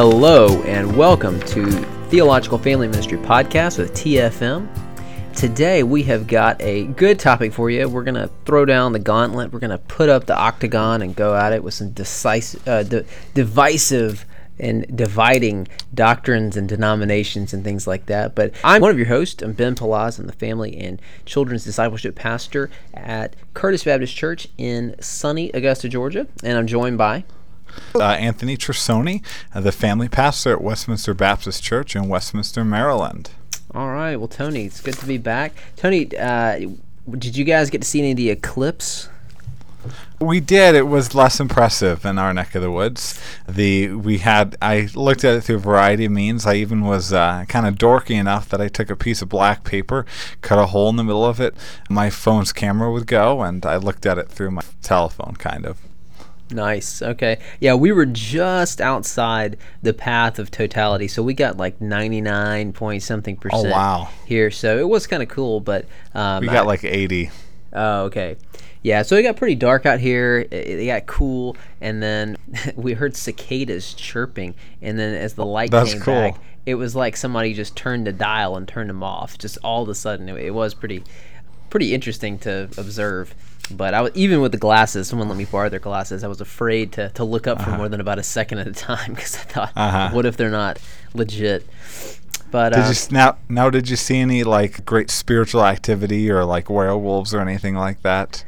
Hello, and welcome to Theological Family Ministry Podcast with TFM. Today, we have got a good topic for you. We're going to throw down the gauntlet. We're going to put up the octagon and go at it with some decisive, uh, de- divisive and dividing doctrines and denominations and things like that. But I'm one of your hosts. I'm Ben Palaz. I'm the family and children's discipleship pastor at Curtis Baptist Church in sunny Augusta, Georgia. And I'm joined by uh, Anthony Trussoni, uh, the family pastor at Westminster Baptist Church in Westminster, Maryland. All right. Well, Tony, it's good to be back. Tony, uh, did you guys get to see any of the eclipse? We did. It was less impressive in our neck of the woods. The we had. I looked at it through a variety of means. I even was uh, kind of dorky enough that I took a piece of black paper, cut a hole in the middle of it. My phone's camera would go, and I looked at it through my telephone, kind of. Nice. Okay. Yeah, we were just outside the path of totality, so we got like ninety nine point something percent. Oh wow! Here, so it was kind of cool, but um, we got I, like eighty. Oh, okay. Yeah, so it got pretty dark out here. It, it got cool, and then we heard cicadas chirping, and then as the light That's came cool. back, it was like somebody just turned the dial and turned them off. Just all of a sudden, it, it was pretty, pretty interesting to observe. But I was even with the glasses. Someone let me borrow their glasses. I was afraid to, to look up uh-huh. for more than about a second at a time because I thought, uh-huh. what if they're not legit? But did uh, you now now did you see any like great spiritual activity or like werewolves or anything like that?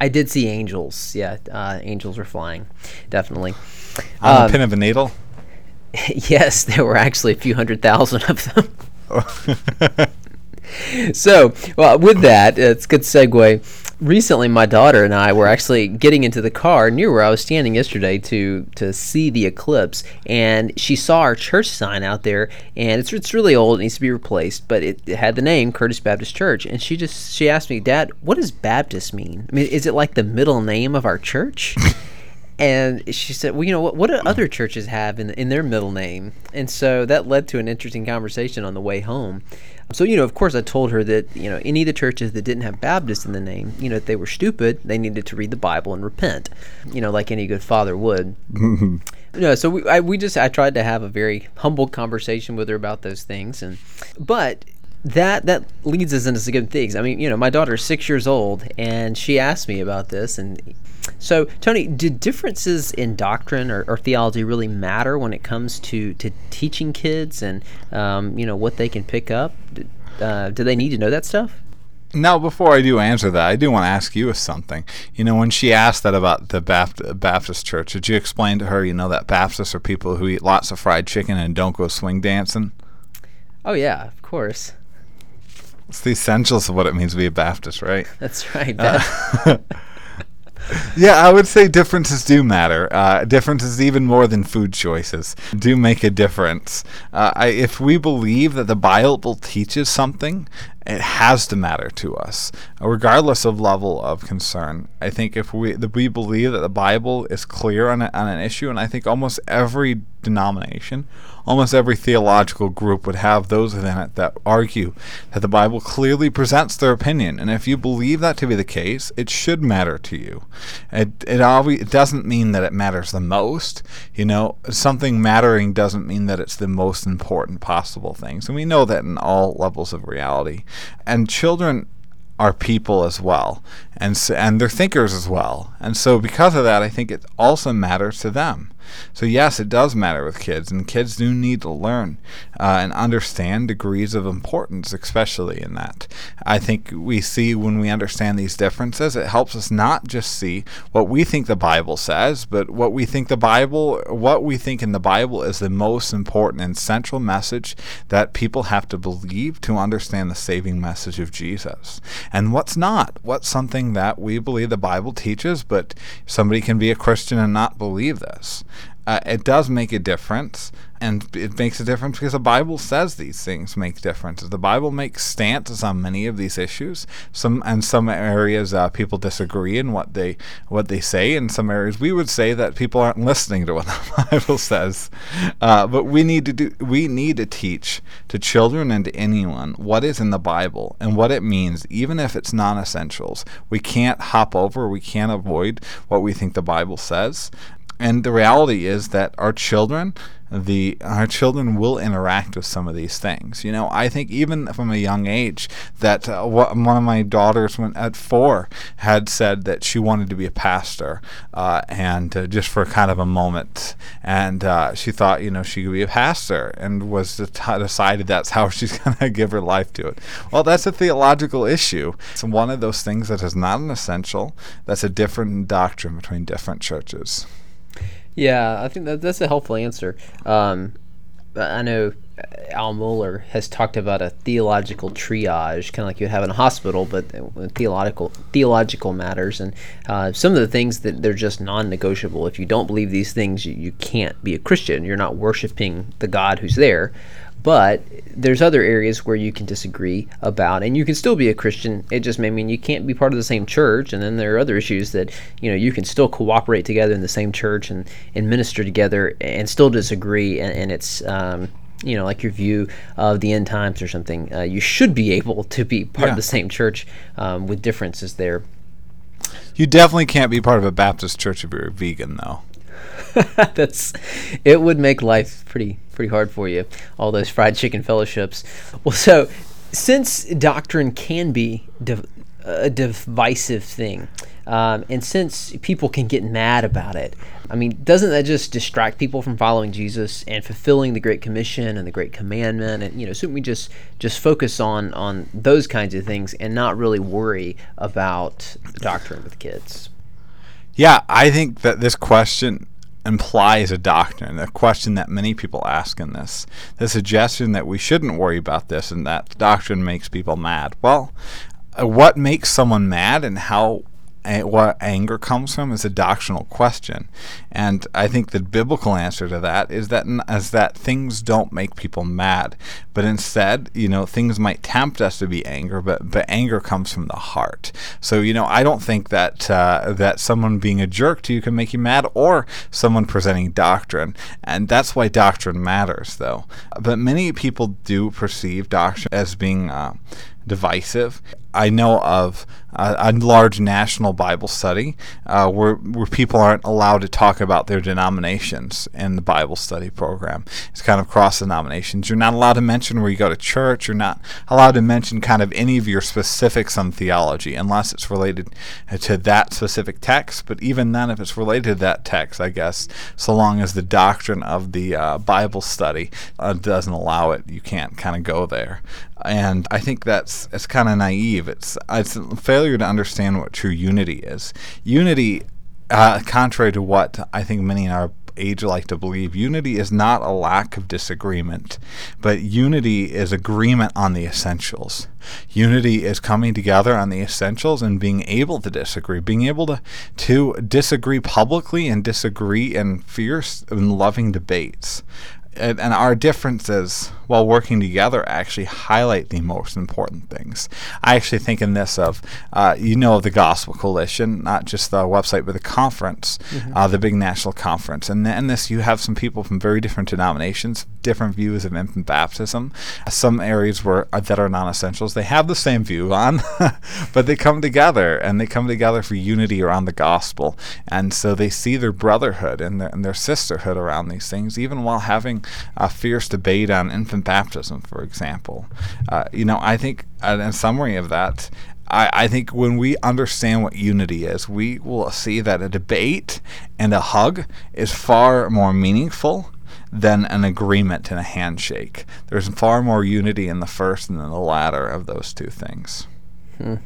I did see angels. Yeah, uh, angels were flying, definitely. On um, the pin of a needle. yes, there were actually a few hundred thousand of them. so, well, with that, it's a good segue. Recently, my daughter and I were actually getting into the car near where I was standing yesterday to to see the eclipse, and she saw our church sign out there, and it's it's really old, it needs to be replaced, but it, it had the name Curtis Baptist Church, and she just she asked me, Dad, what does Baptist mean? I mean, is it like the middle name of our church? and she said, "Well, you know what? What do other churches have in in their middle name?" And so that led to an interesting conversation on the way home. So, you know, of course, I told her that, you know, any of the churches that didn't have Baptist in the name, you know, if they were stupid, they needed to read the Bible and repent, you know, like any good father would. you know, so we, I, we just, I tried to have a very humble conversation with her about those things. And, but that that leads us into some good things. I mean, you know, my daughter's six years old, and she asked me about this, and so, Tony, do differences in doctrine or, or, theology really matter when it comes to, to teaching kids and um, you know what they can pick up? Uh, do they need to know that stuff? Now, before I do answer that, I do want to ask you something. You know, when she asked that about the Baptist, Baptist church, did you explain to her, you know, that Baptists are people who eat lots of fried chicken and don't go swing dancing? Oh, yeah, of course. It's the essentials of what it means to be a Baptist, right? That's right. Uh, yeah, I would say differences do matter. Uh, differences, even more than food choices, do make a difference. Uh, I, if we believe that the Bible teaches something, it has to matter to us, regardless of level of concern. I think if we that we believe that the Bible is clear on, a, on an issue, and I think almost every denomination, almost every theological group would have those within it that argue that the Bible clearly presents their opinion. And if you believe that to be the case, it should matter to you. It it, always, it doesn't mean that it matters the most. You know, something mattering doesn't mean that it's the most important possible things. And we know that in all levels of reality. And children are people as well, and so, and they're thinkers as well. And so because of that, I think it also matters to them. So, yes, it does matter with kids, and kids do need to learn uh, and understand degrees of importance, especially in that. I think we see when we understand these differences, it helps us not just see what we think the Bible says, but what we think the Bible, what we think in the Bible is the most important and central message that people have to believe to understand the saving message of Jesus. And what's not? What's something that we believe the Bible teaches, but somebody can be a Christian and not believe this? Uh, it does make a difference, and it makes a difference because the Bible says these things make differences. The Bible makes stances on many of these issues. Some and some areas uh, people disagree in what they what they say. In some areas, we would say that people aren't listening to what the Bible says. Uh, but we need to do we need to teach to children and to anyone what is in the Bible and what it means, even if it's non-essentials. We can't hop over. We can't avoid what we think the Bible says And the reality is that our children, the our children will interact with some of these things. You know, I think even from a young age that uh, one of my daughters, when at four, had said that she wanted to be a pastor, uh, and uh, just for kind of a moment, and uh, she thought, you know, she could be a pastor, and was decided that's how she's going to give her life to it. Well, that's a theological issue. It's one of those things that is not an essential. That's a different doctrine between different churches. Yeah, I think that that's a helpful answer. Um, I know Al Mohler has talked about a theological triage, kind of like you have in a hospital, but theological theological matters, and uh, some of the things that they're just non-negotiable. If you don't believe these things, you, you can't be a Christian. You're not worshiping the God who's there. But there's other areas where you can disagree about, and you can still be a Christian. It just may mean you can't be part of the same church. And then there are other issues that you know you can still cooperate together in the same church and, and minister together and still disagree. And, and it's um, you know like your view of the end times or something. Uh, you should be able to be part yeah. of the same church um, with differences there. You definitely can't be part of a Baptist church if you're a vegan, though. That's it would make life pretty pretty hard for you. All those fried chicken fellowships. Well, so since doctrine can be div- a divisive thing, um, and since people can get mad about it, I mean, doesn't that just distract people from following Jesus and fulfilling the Great Commission and the Great Commandment? And you know, shouldn't we just just focus on on those kinds of things and not really worry about doctrine with kids? Yeah, I think that this question implies a doctrine, a question that many people ask in this. The suggestion that we shouldn't worry about this and that doctrine makes people mad. Well, uh, what makes someone mad and how what anger comes from is a doctrinal question, and I think the biblical answer to that is that is that things don't make people mad, but instead, you know, things might tempt us to be anger, but but anger comes from the heart. So you know, I don't think that uh, that someone being a jerk to you can make you mad, or someone presenting doctrine, and that's why doctrine matters, though. But many people do perceive doctrine as being uh, divisive. I know of a, large national Bible study uh, where where people aren't allowed to talk about their denominations in the Bible study program. It's kind of cross denominations. You're not allowed to mention where you go to church. You're not allowed to mention kind of any of your specifics on theology unless it's related to that specific text. But even then, if it's related to that text, I guess, so long as the doctrine of the uh, Bible study uh, doesn't allow it, you can't kind of go there and I think that's it's kind of naive. It's it's a failure to understand what true unity is. Unity, uh, contrary to what I think many in our age like to believe, unity is not a lack of disagreement, but unity is agreement on the essentials. Unity is coming together on the essentials and being able to disagree, being able to to disagree publicly and disagree in fierce and loving debates and, and our differences while working together actually highlight the most important things. I actually think in this of, uh, you know, the Gospel Coalition, not just the website, but the conference, mm-hmm. uh, the big national conference. And in this, you have some people from very different denominations, different views of infant baptism, some areas where uh, that are non-essentials. They have the same view on, but they come together and they come together for unity around the gospel. And so they see their brotherhood and their, and their sisterhood around these things, even while having a fierce debate on infant baptism, for example. Uh, you know, I think, uh, in summary of that, I, I think when we understand what unity is, we will see that a debate and a hug is far more meaningful than an agreement and a handshake. There's far more unity in the first than in the latter of those two things. Hmm.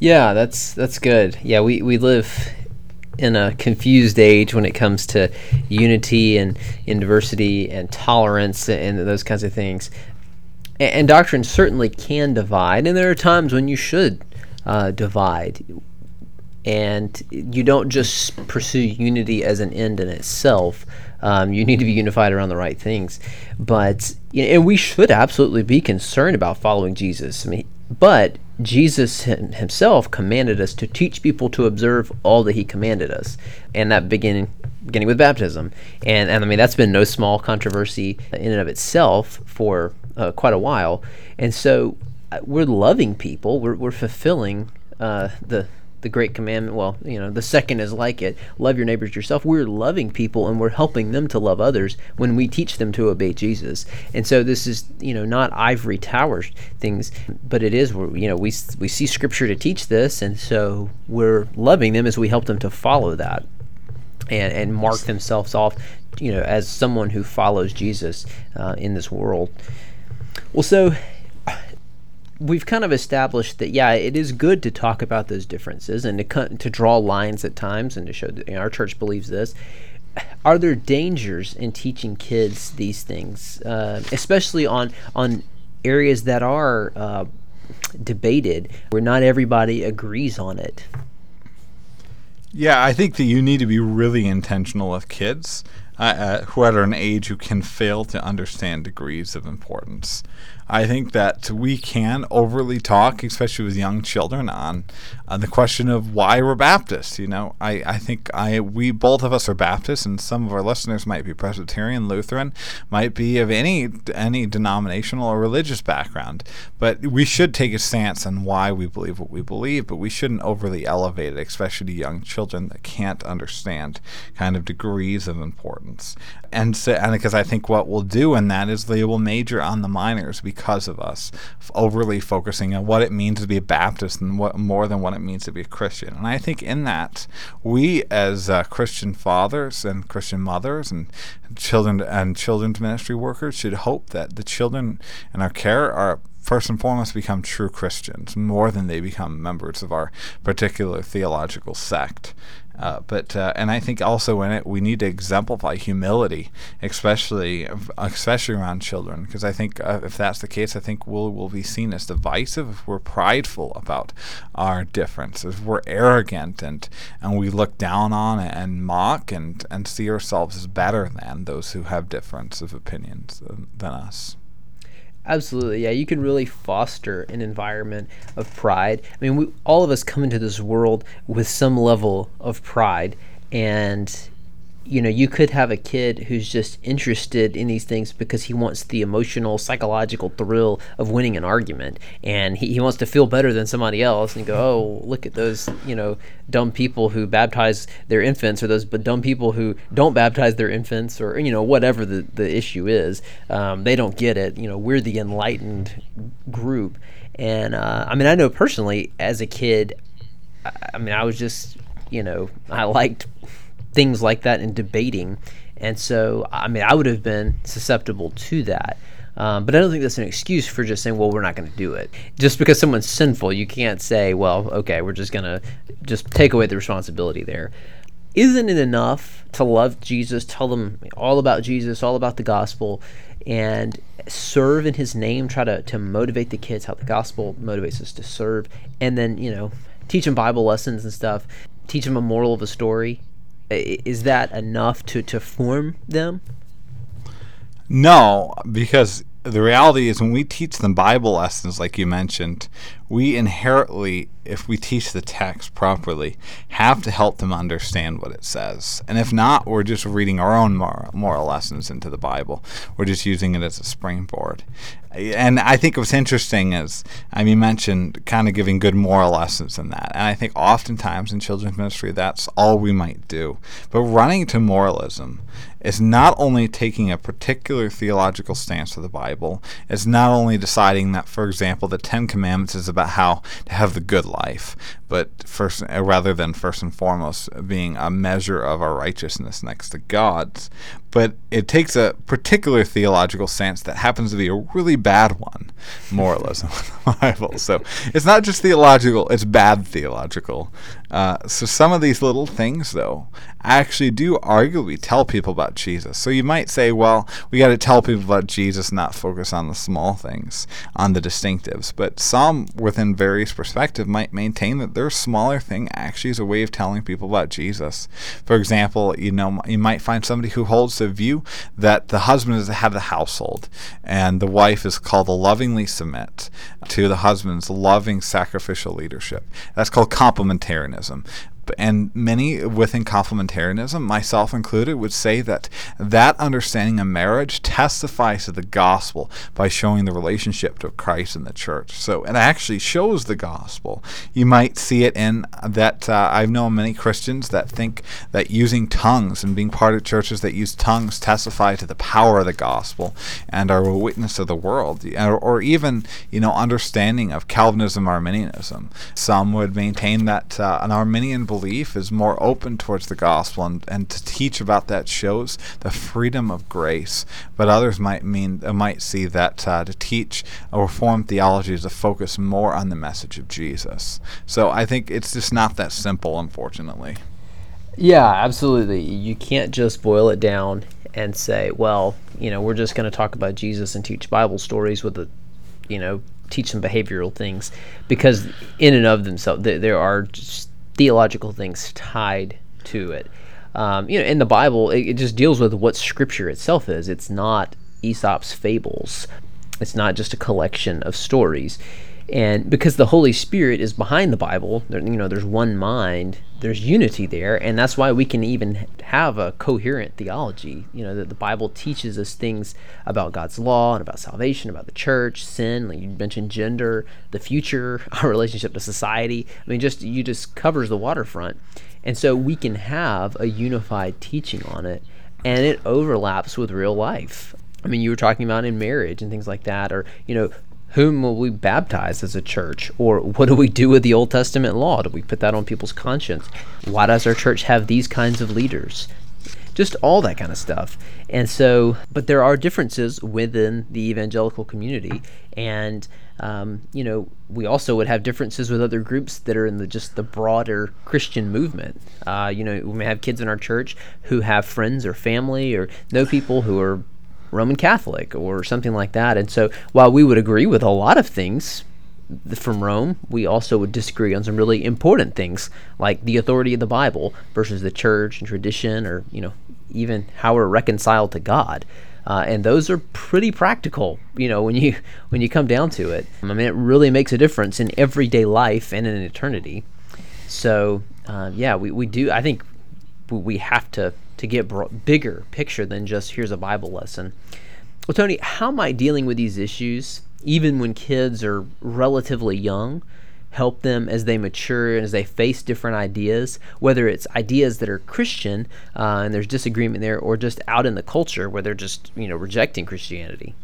Yeah, that's that's good. Yeah, we, we live in a confused age when it comes to unity and, and diversity and tolerance and those kinds of things. And, and doctrine certainly can divide, and there are times when you should uh, divide. And you don't just pursue unity as an end in itself. Um, you need to be unified around the right things. But you know, and we should absolutely be concerned about following Jesus. I mean, but Jesus himself commanded us to teach people to observe all that he commanded us, and that beginning beginning with baptism. And and I mean that's been no small controversy in and of itself for uh, quite a while. And so uh, we're loving people. We're we're fulfilling uh, the the great commandment. Well, you know, the second is like it love your neighbors yourself. We're loving people and we're helping them to love others when we teach them to obey Jesus. And so this is, you know, not ivory tower things, but it is, where you know, we, we see scripture to teach this. And so we're loving them as we help them to follow that and, and mark themselves off, you know, as someone who follows Jesus uh, in this world. Well, so we've kind of established that yeah, it is good to talk about those differences and to to draw lines at times and to show that you know, our church believes this. Are there dangers in teaching kids these things, uh, especially on on areas that are uh, debated, where not everybody agrees on it? Yeah, I think that you need to be really intentional with kids uh, uh, who are at an age who can fail to understand degrees of importance. I think that we can overly talk, especially with young children, on, on the question of why we're Baptists. You know, I, I think I we both of us are Baptists, and some of our listeners might be Presbyterian, Lutheran, might be of any any denominational or religious background. But we should take a stance on why we believe what we believe, but we shouldn't overly elevate it, especially to young children that can't understand kind of degrees of importance. And so, and because I think what we'll do in that is they will major on the minors because of us overly focusing on what it means to be a Baptist and what more than what it means to be a Christian. And I think in that we as uh, Christian fathers and Christian mothers and children and children's ministry workers should hope that the children in our care are first and foremost become true Christians more than they become members of our particular theological sect. Uh, but uh, and I think also in it we need to exemplify humility, especially especially around children, because I think uh, if that's the case, I think we'll will be seen as divisive if we're prideful about our differences, if we're arrogant and and we look down on and mock and and see ourselves as better than those who have difference of opinions than, than us. Absolutely, yeah. You can really foster an environment of pride. I mean, we, all of us come into this world with some level of pride, and you know, you could have a kid who's just interested in these things because he wants the emotional, psychological thrill of winning an argument. And he, he wants to feel better than somebody else and go, oh, look at those, you know, dumb people who baptize their infants or those but dumb people who don't baptize their infants or, you know, whatever the, the issue is. Um, they don't get it. You know, we're the enlightened group. And uh, I mean, I know personally as a kid, I, I mean, I was just, you know, I liked things like that in debating. And so, I mean, I would have been susceptible to that. Um, but I don't think that's an excuse for just saying, well, we're not going to do it. Just because someone's sinful, you can't say, well, okay, we're just going to just take away the responsibility there. Isn't it enough to love Jesus, tell them all about Jesus, all about the gospel, and serve in his name, try to, to motivate the kids how the gospel motivates us to serve, and then, you know, teach them Bible lessons and stuff, teach them a moral of a story, is that enough to, to form them? No, because the reality is when we teach them Bible lessons, like you mentioned, we inherently, if we teach the text properly, have to help them understand what it says. And if not, we're just reading our own moral, moral lessons into the Bible. We're just using it as a springboard. And I think what's interesting is, I mean, you mentioned kind of giving good moral lessons in that. And I think oftentimes in children's ministry, that's all we might do. But running to moralism is not only taking a particular theological stance to the Bible, it's not only deciding that, for example, the Ten Commandments is about how to have the good life, but first, uh, rather than first and foremost being a measure of our righteousness next to God's, but it takes a particular theological sense that happens to be a really bad one, moralism in the Bible. So it's not just theological; it's bad theological. Uh, so some of these little things, though, actually do arguably tell people about Jesus. So you might say, well, we got to tell people about Jesus, not focus on the small things, on the distinctives. But some, within various perspectives, might maintain that their smaller thing actually is a way of telling people about Jesus. For example, you know, you might find somebody who holds the view that the husband is the head of the household, and the wife is called to lovingly submit to the husband's loving sacrificial leadership. That's called complementarianism And many within complementarianism, myself included, would say that that understanding of marriage testifies to the gospel by showing the relationship to Christ and the church. So it actually shows the gospel. You might see it in that uh, I've known many Christians that think that using tongues and being part of churches that use tongues testify to the power of the gospel and are a witness to the world, or, or even you know understanding of Calvinism, Arminianism. Some would maintain that uh, an Arminian belief is more open towards the gospel, and, and to teach about that shows the freedom of grace. But others might mean uh, might see that uh, to teach a Reformed theology is to focus more on the message of Jesus. So I think it's just not that simple, unfortunately. Yeah, absolutely. You can't just boil it down and say, well, you know, we're just going to talk about Jesus and teach Bible stories with a, you know, teach some behavioral things, because in and of themselves, there, there are theological things tied to it. Um, you know, in the Bible, it, it just deals with what Scripture itself is. It's not Aesop's fables. It's not just a collection of stories and because the holy spirit is behind the bible there, you know there's one mind there's unity there and that's why we can even have a coherent theology you know that the bible teaches us things about god's law and about salvation about the church sin like you mentioned gender the future our relationship to society. I mean just you just covers the waterfront. And so we can have a unified teaching on it and it overlaps with real life. I mean, you were talking about in marriage and things like that, or you know, whom will we baptize as a church? Or what do we do with the Old Testament law? Do we put that on people's conscience? Why does our church have these kinds of leaders? Just all that kind of stuff. And so, but there are differences within the evangelical community. And, um, you know, we also would have differences with other groups that are in the just the broader Christian movement. Uh, you know, we may have kids in our church who have friends or family or know people who are Roman Catholic or something like that. And so while we would agree with a lot of things from Rome, we also would disagree on some really important things like the authority of the Bible versus the church and tradition or, you know, even how we're reconciled to God. Uh, and those are pretty practical, you know, when you when you come down to it. I mean, it really makes a difference in everyday life and in eternity. So, uh, yeah, we, we do. I think we have to to get bro- bigger picture than just here's a Bible lesson. Well, Tony, how am I dealing with these issues, even when kids are relatively young? Help them as they mature and as they face different ideas, whether it's ideas that are Christian uh, and there's disagreement there, or just out in the culture where they're just you know rejecting Christianity.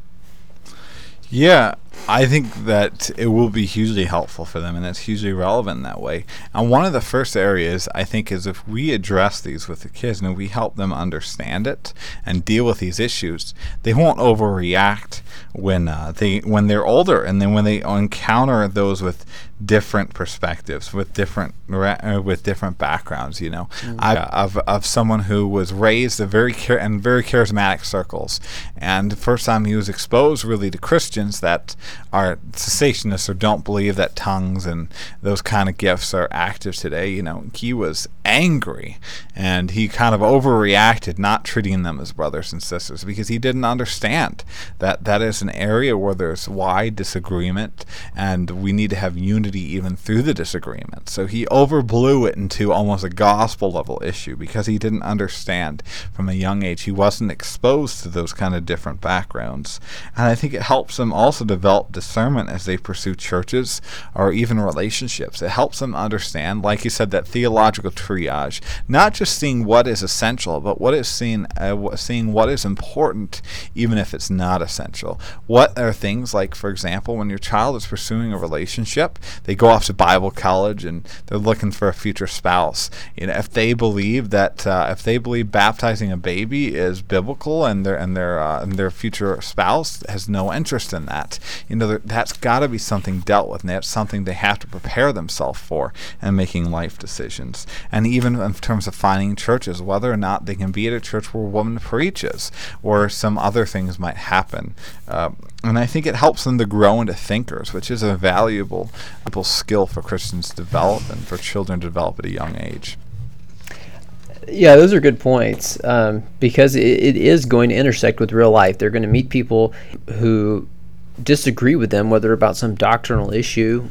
Yeah, I think that it will be hugely helpful for them, and it's hugely relevant in that way. And one of the first areas I think is if we address these with the kids and we help them understand it and deal with these issues, they won't overreact when uh, they when they're older, and then when they encounter those with different perspectives, with different uh, with different backgrounds. You know, mm-hmm. I, of of someone who was raised in very char- in very charismatic circles, and the first time he was exposed really to Christians that are cessationists or don't believe that tongues and those kind of gifts are active today. You know, he was angry and he kind of overreacted, not treating them as brothers and sisters because he didn't understand that that is an area where there's wide disagreement and we need to have unity even through the disagreement. So he overblew it into almost a gospel level issue because he didn't understand from a young age. He wasn't exposed to those kind of different backgrounds. And I think it helps them also develop discernment as they pursue churches or even relationships. It helps them understand, like you said, that theological triage, not just seeing what is essential, but what is seeing, uh, seeing what is important, even if it's not essential. What are things like, for example, when your child is pursuing a relationship, they go off to Bible college and they're looking for a future spouse. You know, if they believe that, uh, if they believe baptizing a baby is biblical and their and their uh, and their future spouse has no interest in that, you know, that's got to be something dealt with, and that's something they have to prepare themselves for and making life decisions. And even in terms of finding churches, whether or not they can be at a church where a woman preaches, or some other things might happen. Uh, and I think it helps them to grow into thinkers, which is a valuable, valuable skill for Christians to develop and for children to develop at a young age. Yeah, those are good points um, because it, it is going to intersect with real life. They're going to meet people who disagree with them, whether about some doctrinal issue,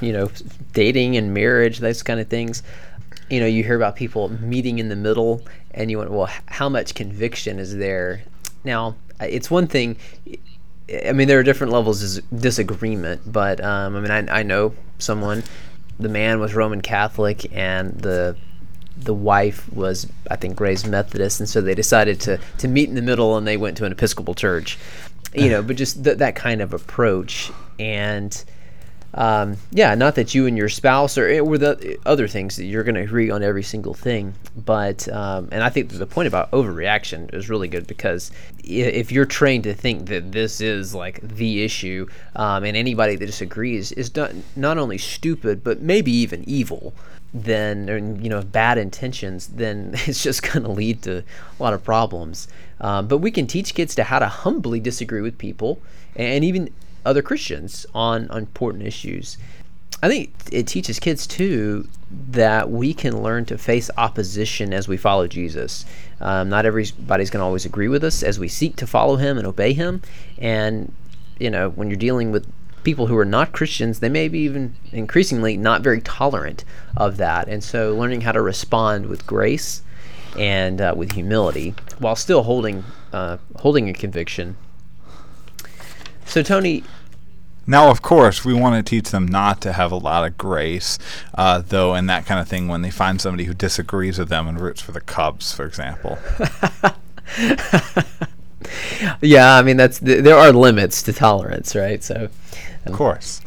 you know, dating and marriage, those kind of things. you know, you hear about people meeting in the middle, and you went, well, how much conviction is there? Now, it's one thing. I mean, there are different levels of disagreement, but um, I mean, I, I know someone. The man was Roman Catholic, and the the wife was, I think, raised Methodist, and so they decided to to meet in the middle, and they went to an Episcopal church. You know, but just th- that kind of approach, and um, yeah, not that you and your spouse or, or the other things that you're going to agree on every single thing, but um, and I think the point about overreaction is really good because if you're trained to think that this is like the issue, um, and anybody that disagrees is not, not only stupid but maybe even evil, then you know bad intentions, then it's just going to lead to a lot of problems. Um, but we can teach kids to how to humbly disagree with people and even other Christians on, on important issues. I think it teaches kids too that we can learn to face opposition as we follow Jesus. Um, not everybody's going to always agree with us as we seek to follow Him and obey Him. And, you know, when you're dealing with people who are not Christians, they may be even increasingly not very tolerant of that. And so learning how to respond with grace and uh, with humility while still holding, uh, holding a conviction so, Tony. Now, of course, we want to teach them not to have a lot of grace, uh, though, and that kind of thing when they find somebody who disagrees with them and roots for the Cubs, for example. yeah, I mean, that's there are limits to tolerance, right? So, of course.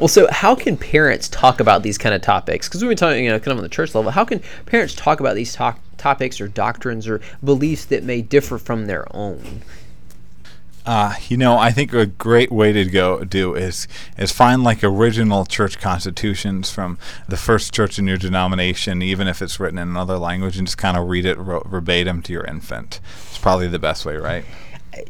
Well, so how can parents talk about these kind of topics? Because we've been talking, you know, kind of on the church level. How can parents talk about these topics or doctrines or beliefs that may differ from their own? Uh, you know, I think a great way to go do is is find like original church constitutions from the first church in your denomination, even if it's written in another language, and just kind of read it verbatim to your infant. It's probably the best way, right?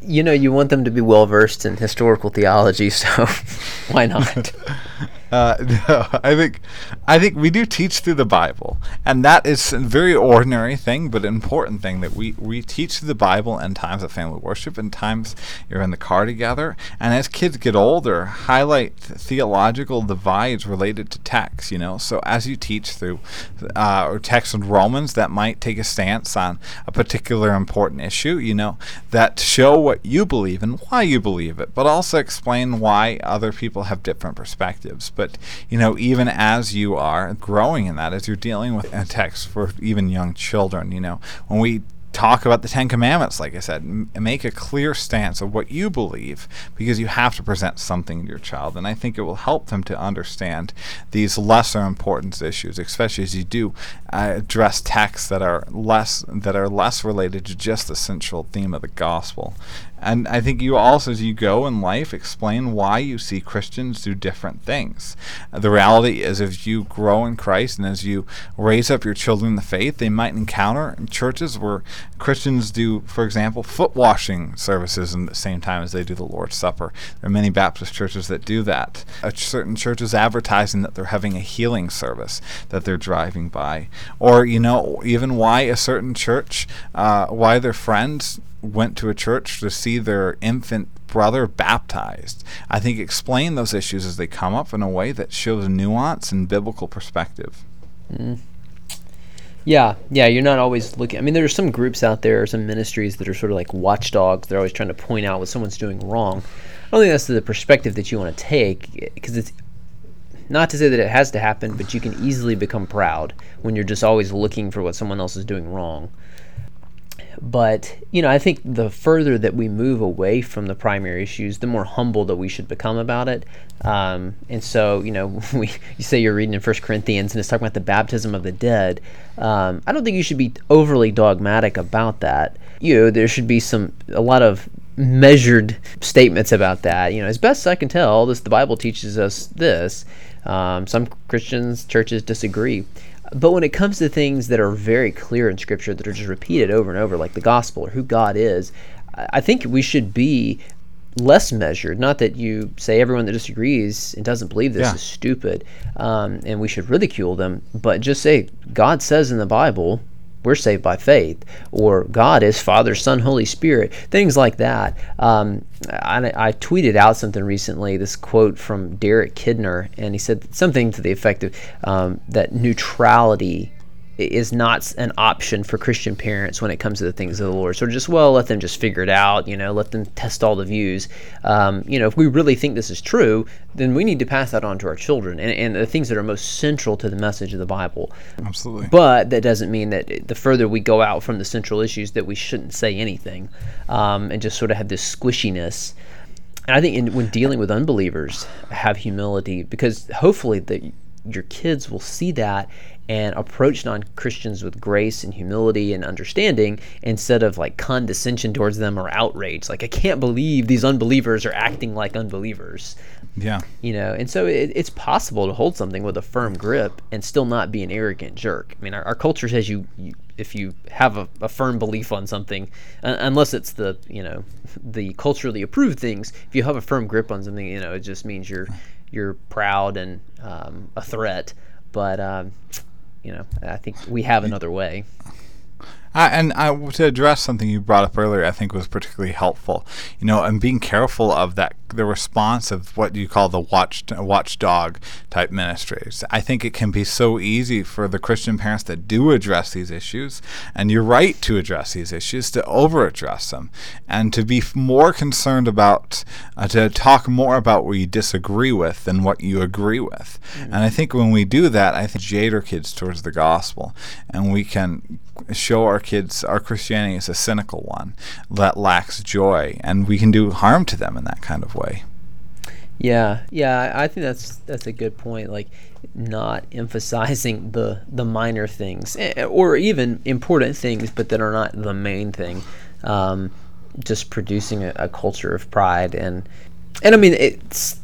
You know, you want them to be well versed in historical theology, so why not? Uh, no, I think, I think we do teach through the Bible, and that is a very ordinary thing, but important thing that we we teach through the Bible in times of family worship, and times you're in the car together, and as kids get older, highlight theological divides related to texts. You know, so as you teach through uh, or text in Romans that might take a stance on a particular important issue, you know, that show what you believe and why you believe it, but also explain why other people have different perspectives. But but you know, even as you are growing in that, as you're dealing with a text for even young children, you know, when we talk about the Ten Commandments, like I said. M- make a clear stance of what you believe because you have to present something to your child. And I think it will help them to understand these lesser importance issues, especially as you do uh, address texts that are less that are less related to just the central theme of the gospel. And I think you also, as you go in life, explain why you see Christians do different things. The reality is, if you grow in Christ and as you raise up your children in the faith, they might encounter churches where Christians do, for example, foot washing services in the same time as they do the Lord's Supper. There are many Baptist churches that do that. A certain church churches advertising that they're having a healing service that they're driving by. Or, you know, even why a certain church, uh, why their friends went to a church to see their infant brother baptized. I think explain those issues as they come up in a way that shows nuance and biblical perspective. Mm. Yeah, yeah, you're not always looking. I mean, there are some groups out there, some ministries that are sort of like watchdogs. They're always trying to point out what someone's doing wrong. I don't think that's the perspective that you want to take because it's not to say that it has to happen, but you can easily become proud when you're just always looking for what someone else is doing wrong. But, you know, I think the further that we move away from the primary issues, the more humble that we should become about it. Um, and so, you know, we, you say you're reading in First Corinthians and it's talking about the baptism of the dead. Um, I don't think you should be overly dogmatic about that. You know, there should be some, a lot of measured statements about that. You know, as best I can tell, this the Bible teaches us this. Um, some Christians, churches disagree. But when it comes to things that are very clear in Scripture, that are just repeated over and over, like the gospel or who God is, I think we should be less measured. Not that you say everyone that disagrees and doesn't believe this yeah. is stupid, um, and we should ridicule them, but just say God says in the Bible, we're saved by faith, or God is Father, Son, Holy Spirit, things like that. Um, I, I, tweeted out something recently, this quote from Derek Kidner, and he said something to the effect of um, that neutrality is not an option for Christian parents when it comes to the things of the Lord. So just well, let them just figure it out. You know, let them test all the views. Um, you know, if we really think this is true, then we need to pass that on to our children and, and the things that are most central to the message of the Bible. Absolutely. But that doesn't mean that the further we go out from the central issues that we shouldn't say anything um, and just sort of have this squishiness. And I think in, when dealing with unbelievers, have humility because hopefully the your kids will see that and approach non Christians with grace and humility and understanding instead of like condescension towards them or outrage. Like, I can't believe these unbelievers are acting like unbelievers. Yeah. You know, and so it, it's possible to hold something with a firm grip and still not be an arrogant jerk. I mean, our, our culture says you, you if you have a, a, firm belief on something, uh, unless it's the you know the culturally approved things, if you have a firm grip on something, you know, it just means you're you're proud and um, a threat. But um, you know, I think we have another way. And I, to address something you brought up earlier, I think was particularly helpful. You know, and being careful of that, the response of what you call the watch watchdog type ministries. I think it can be so easy for the Christian parents that do address these issues, and you're right to address these issues, to over address them, and to be more concerned about, uh, to talk more about what you disagree with than what you agree with. Mm-hmm. And I think when we do that, I think jade our kids towards the gospel, and we can show our kids our Christianity is a cynical one that lacks joy, and we can do harm to them in that kind of way. Yeah, yeah, I think that's that's a good point. Like not emphasizing the the minor things, eh, or even important things, but that are not the main thing. Um, just producing a, a culture of pride and and I mean it's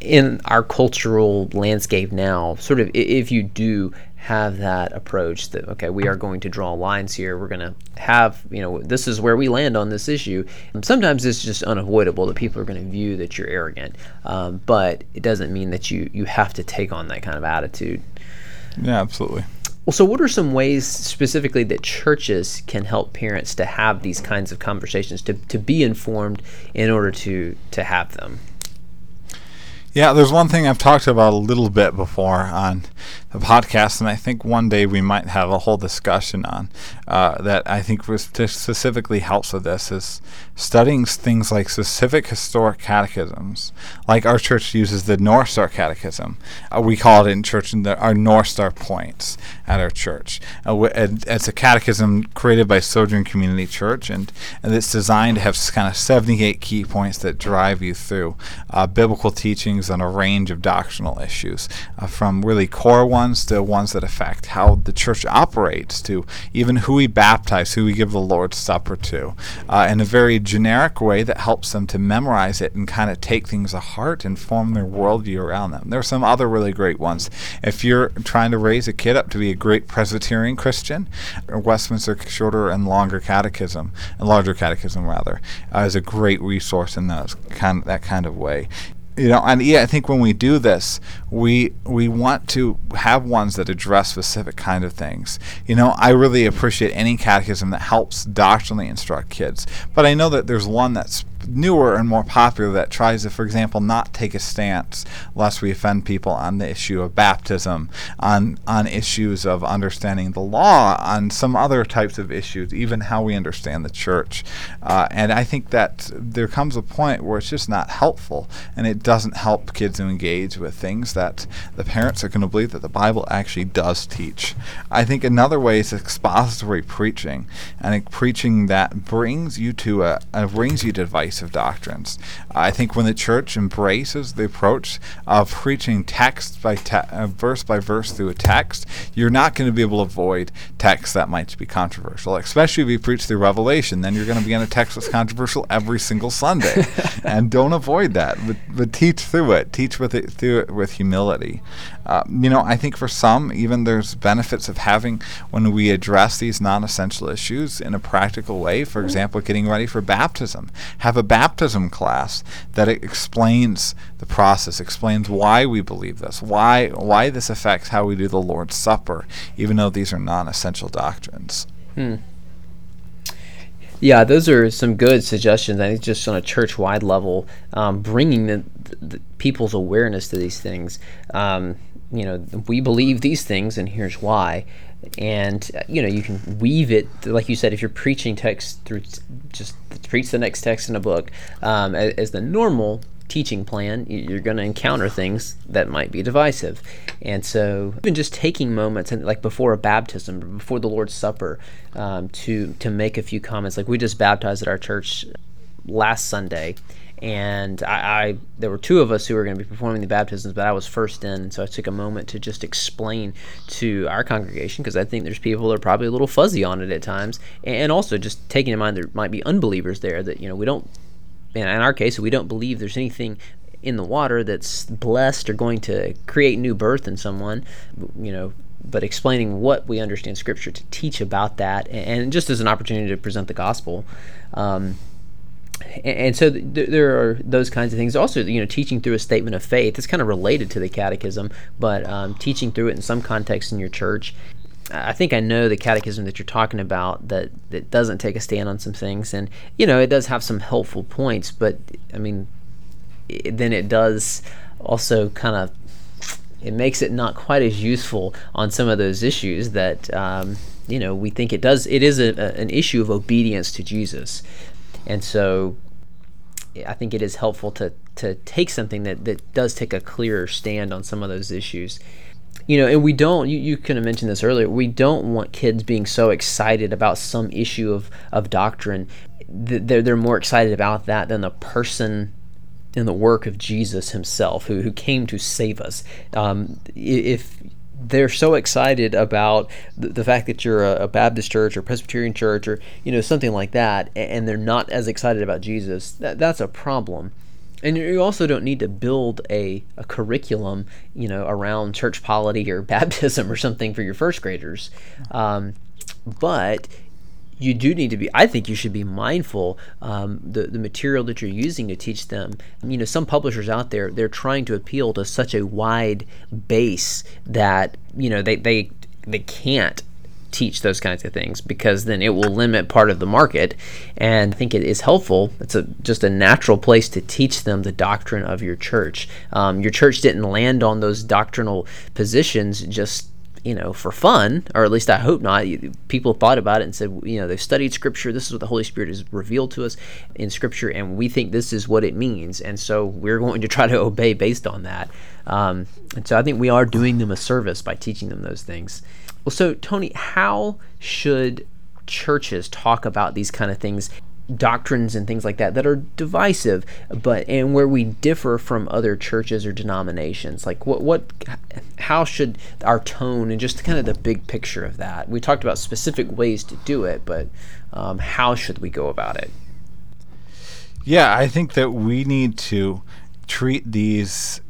in our cultural landscape now. Sort of, if you do have that approach that okay we are going to draw lines here. We're going to have you know this is where we land on this issue. And sometimes it's just unavoidable that people are going to view that you're arrogant um, but it doesn't mean that you you have to take on that kind of attitude. Yeah absolutely. Well so what are some ways specifically that churches can help parents to have these kinds of conversations to, to be informed in order to to have them? Yeah, there's one thing I've talked about a little bit before on the podcast, and I think one day we might have a whole discussion on uh, that. I think specifically helps with this is studying things like specific historic catechisms, like our church uses the North Star Catechism. Uh, we call it in church the, our North Star points at our church. Uh, it's a catechism created by Sojourn Community Church, and, and it's designed to have kind of 78 key points that drive you through uh, biblical teachings on a range of doctrinal issues, uh, from really core ones to ones that affect how the church operates, to even who we baptize, who we give the Lord's Supper to, uh, in a very generic way that helps them to memorize it and kind of take things to heart and form their worldview around them. There are some other really great ones. If you're trying to raise a kid up to be a great Presbyterian Christian, Westminster Shorter and Longer Catechism, and Larger Catechism rather, uh, is a great resource in those kind that kind of way you know and yeah i think when we do this we we want to have ones that address specific kind of things. You know i really appreciate any catechism that helps doctrinally instruct kids but i know that there's one that's newer and more popular that tries to, for example, not take a stance lest we offend people on the issue of baptism, on on issues of understanding the law, on some other types of issues, even how we understand the church. Uh, and I think that there comes a point where it's just not helpful, and it doesn't help kids to engage with things that the parents are going to believe that the Bible actually does teach. I think another way is expository preaching, and preaching that brings you to a, a brings you to advice of doctrines. I think when the church embraces the approach of preaching text by te- uh, verse by verse through a text, you're not going to be able to avoid texts that might be controversial, especially if you preach through Revelation. Then you're going to be in a text that's controversial every single Sunday, and don't avoid that. But, but teach through it. Teach with it through it with humility. Uh, you know, I think for some, even there's benefits of having when we address these non-essential issues in a practical way. For example, getting ready for baptism, have a baptism class that explains the process, explains why we believe this, why why this affects how we do the Lord's Supper, even though these are non-essential doctrines. Hmm. Yeah, those are some good suggestions. I think just on a church-wide level, um, bringing the, the, people's awareness to these things. Um, you know, we believe these things, and here's why. And uh, you know, you can weave it, like you said, if you're preaching text through, just preach the next text in a book um, as, as the normal teaching plan, you're going to encounter things that might be divisive. And so, even just taking moments, and like before a baptism, before the Lord's Supper, um, to to make a few comments. Like we just baptized at our church last Sunday, and I, I, there were two of us who were going to be performing the baptisms, but I was first in, so I took a moment to just explain to our congregation because I think there's people that are probably a little fuzzy on it at times, and also just taking in mind there might be unbelievers there that you know we don't in our case, we don't believe there's anything in the water that's blessed or going to create new birth in someone, you know, but explaining what we understand Scripture to teach about that, and just as an opportunity to present the gospel. Um, and so th- there are those kinds of things. Also, you know, teaching through a statement of faith. It's kind of related to the catechism, but um, teaching through it in some context in your church I think I know the catechism that you're talking about that that doesn't take a stand on some things, and you know it does have some helpful points, but I mean, it, then it does also kind of it makes it not quite as useful on some of those issues that um, you know we think it does. It is a, a, an issue of obedience to Jesus, and so I think it is helpful to to take something that that does take a clearer stand on some of those issues you know, and we don't, you, you kind of mentioned this earlier, we don't want kids being so excited about some issue of, of doctrine. They're, they're more excited about that than the person in the work of Jesus himself, who, who came to save us. Um, if they're so excited about the, the fact that you're a, a, Baptist church or Presbyterian church or you know something like that, and they're not as excited about Jesus, that, that's a problem. And you also don't need to build a, a curriculum, you know, around church polity or baptism or something for your first graders. Um, but you do need to be i think you should be mindful um, the, the material that you're using to teach them you know some publishers out there they're trying to appeal to such a wide base that you know they they, they can't teach those kinds of things because then it will limit part of the market. And I think it is helpful. It's a, just a natural place to teach them the doctrine of your church. Um, your church didn't land on those doctrinal positions just you know, for fun, or at least I hope not. People thought about it and said, you know, they've studied Scripture. This is what the Holy Spirit has revealed to us in Scripture, and we think this is what it means. And so we're going to try to obey based on that. Um, and so I think we are doing them a service by teaching them those things. Well, so Tony, how should churches talk about these kind of things doctrines and things like that that are divisive but and where we differ from other churches or denominations. Like what what how should our tone and just kind of the big picture of that? We talked about specific ways to do it but um, how should we go about it? Yeah i think that we need to treat these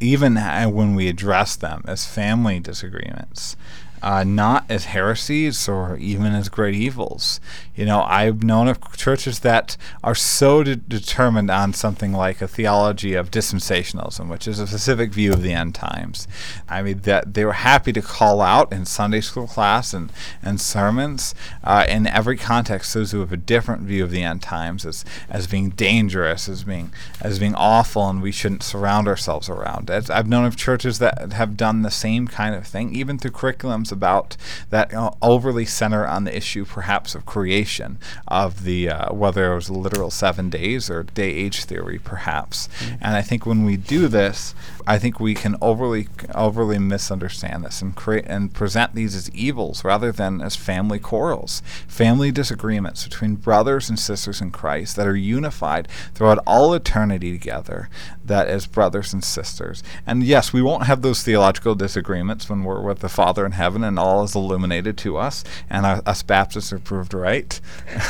even when we address them as family disagreements uh, not as heresies or even as great evils. You know, I've known of churches that are so de- determined on something like a theology of dispensationalism, which is a specific view of the end times. I mean, that they were happy to call out in Sunday school class and, and sermons uh, in every context those who have a different view of the end times as, as being dangerous, as being as being awful, and we shouldn't surround ourselves around. it. I've known of churches that have done the same kind of thing, even through curriculums about that uh, overly center on the issue, perhaps, of creation, of the uh, whether it was literal seven days or day age theory, perhaps. Mm-hmm. And I think when we do this, I think we can overly overly misunderstand this and create and present these as evils rather than as family quarrels, family disagreements between brothers and sisters in Christ that are unified throughout all eternity together, that as brothers and sisters. And yes, we won't have those theological disagreements when we're with the Father in heaven and all is illuminated to us, and our, us Baptists are proved right.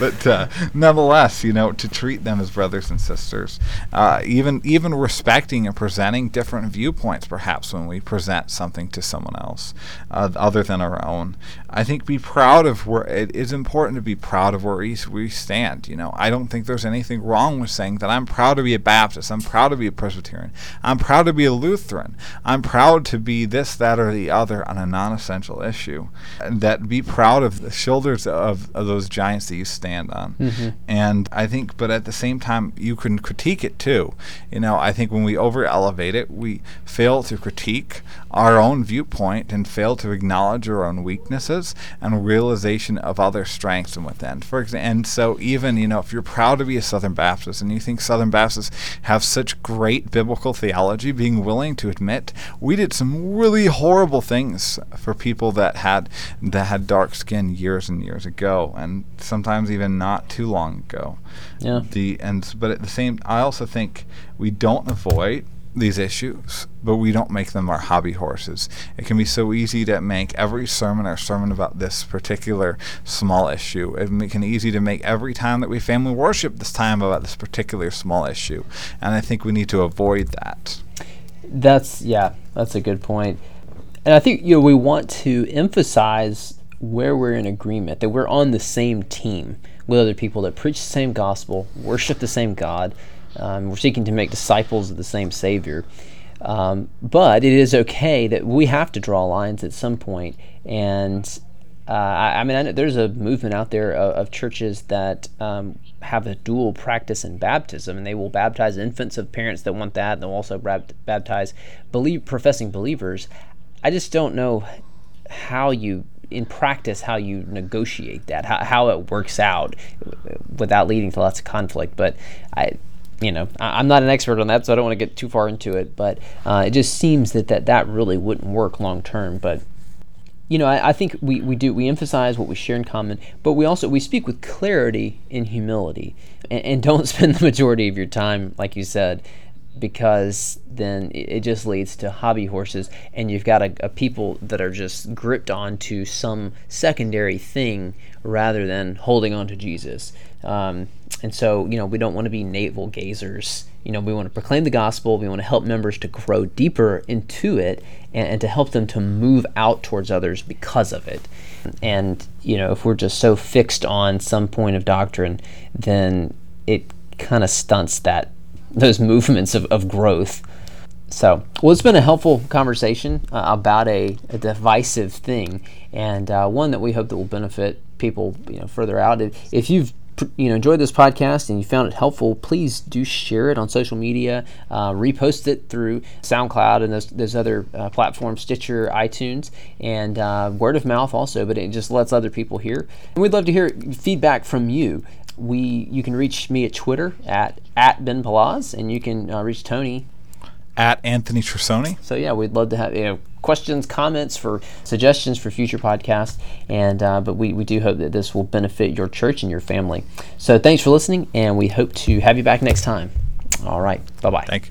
but uh, nonetheless, you know, to treat them as brothers and sisters, uh, even even respecting and presenting different viewpoints, perhaps when we present something to someone else uh, other than our own. I think be proud of where it is important to be proud of where we, stand. You know, I don't think there's anything wrong with saying that I'm proud to be a Baptist, I'm proud to be a Presbyterian, I'm proud to be a Lutheran, I'm proud to be this, that, or the other on a non-essential issue. And that be proud of the shoulders of, of those giants that you stand on. Mm-hmm. And I think, but at the same time, you can critique it too. You know, I think when we over elevate it, we fail to critique our own viewpoint and fail to acknowledge our own weaknesses and realization of other strengths and within. For example, and so even you know if you're proud to be a Southern Baptist and you think Southern Baptists have such great biblical theology, being willing to admit we did some really horrible things for people that had that had dark skin years and years ago, and sometimes even not too long ago. Yeah. The and but at the same, I also think we don't avoid these issues, but we don't make them our hobby horses. It can be so easy to make every sermon our sermon about this particular small issue. It can be easy to make every time that we family worship this time about this particular small issue. And I think we need to avoid that. That's yeah, that's a good point. And I think you know we want to emphasize where we're in agreement, that we're on the same team with other people that preach the same gospel, worship the same God, um, we're seeking to make disciples of the same Savior. Um, but it is okay that we have to draw lines at some point. And uh, I, I, mean, I there's a movement out there of, of churches that um, have a dual practice in baptism, and they will baptize infants of parents that want that, and they'll also baptize believe, professing believers. I just don't know how you in practice how you negotiate that how, how it works out without leading to lots of conflict but i you know, I, am not an expert on that, so I don't want to get too far into it. But uh, it just seems that, that that really wouldn't work long term. But you know, I, I, think we, we do we emphasize what we share in common, but we also we speak with clarity and humility, and, and don't spend the majority of your time, like you said, because then it just leads to hobby horses, and you've got a, a people that are just gripped onto some secondary thing rather than holding on to Jesus. Um, and so, you know, we don't want to be navel gazers. You know, we want to proclaim the gospel. We want to help members to grow deeper into it and, and to help them to move out towards others because of it. And, you know, if we're just so fixed on some point of doctrine, then it kind of stunts that those movements of, of growth. So, well, it's been a helpful conversation uh, about a, a, divisive thing, and uh, one that we hope that will benefit people, you know, further out. If, if you've you know enjoyed this podcast and you found it helpful, please do share it on social media, uh, repost it through SoundCloud and those, those other uh, platforms, Stitcher, iTunes, and uh, word of mouth also. But it just lets other people hear. And we'd love to hear feedback from you. We you can reach me at Twitter at at Ben Palaz, and you can uh, reach Tony at Anthony Trisoni. So yeah, we'd love to have you know questions, comments, for suggestions for future podcasts. And uh, but we, we do hope that this will benefit your church and your family. So thanks for listening, and we hope to have you back next time. All right, bye bye. Thank you.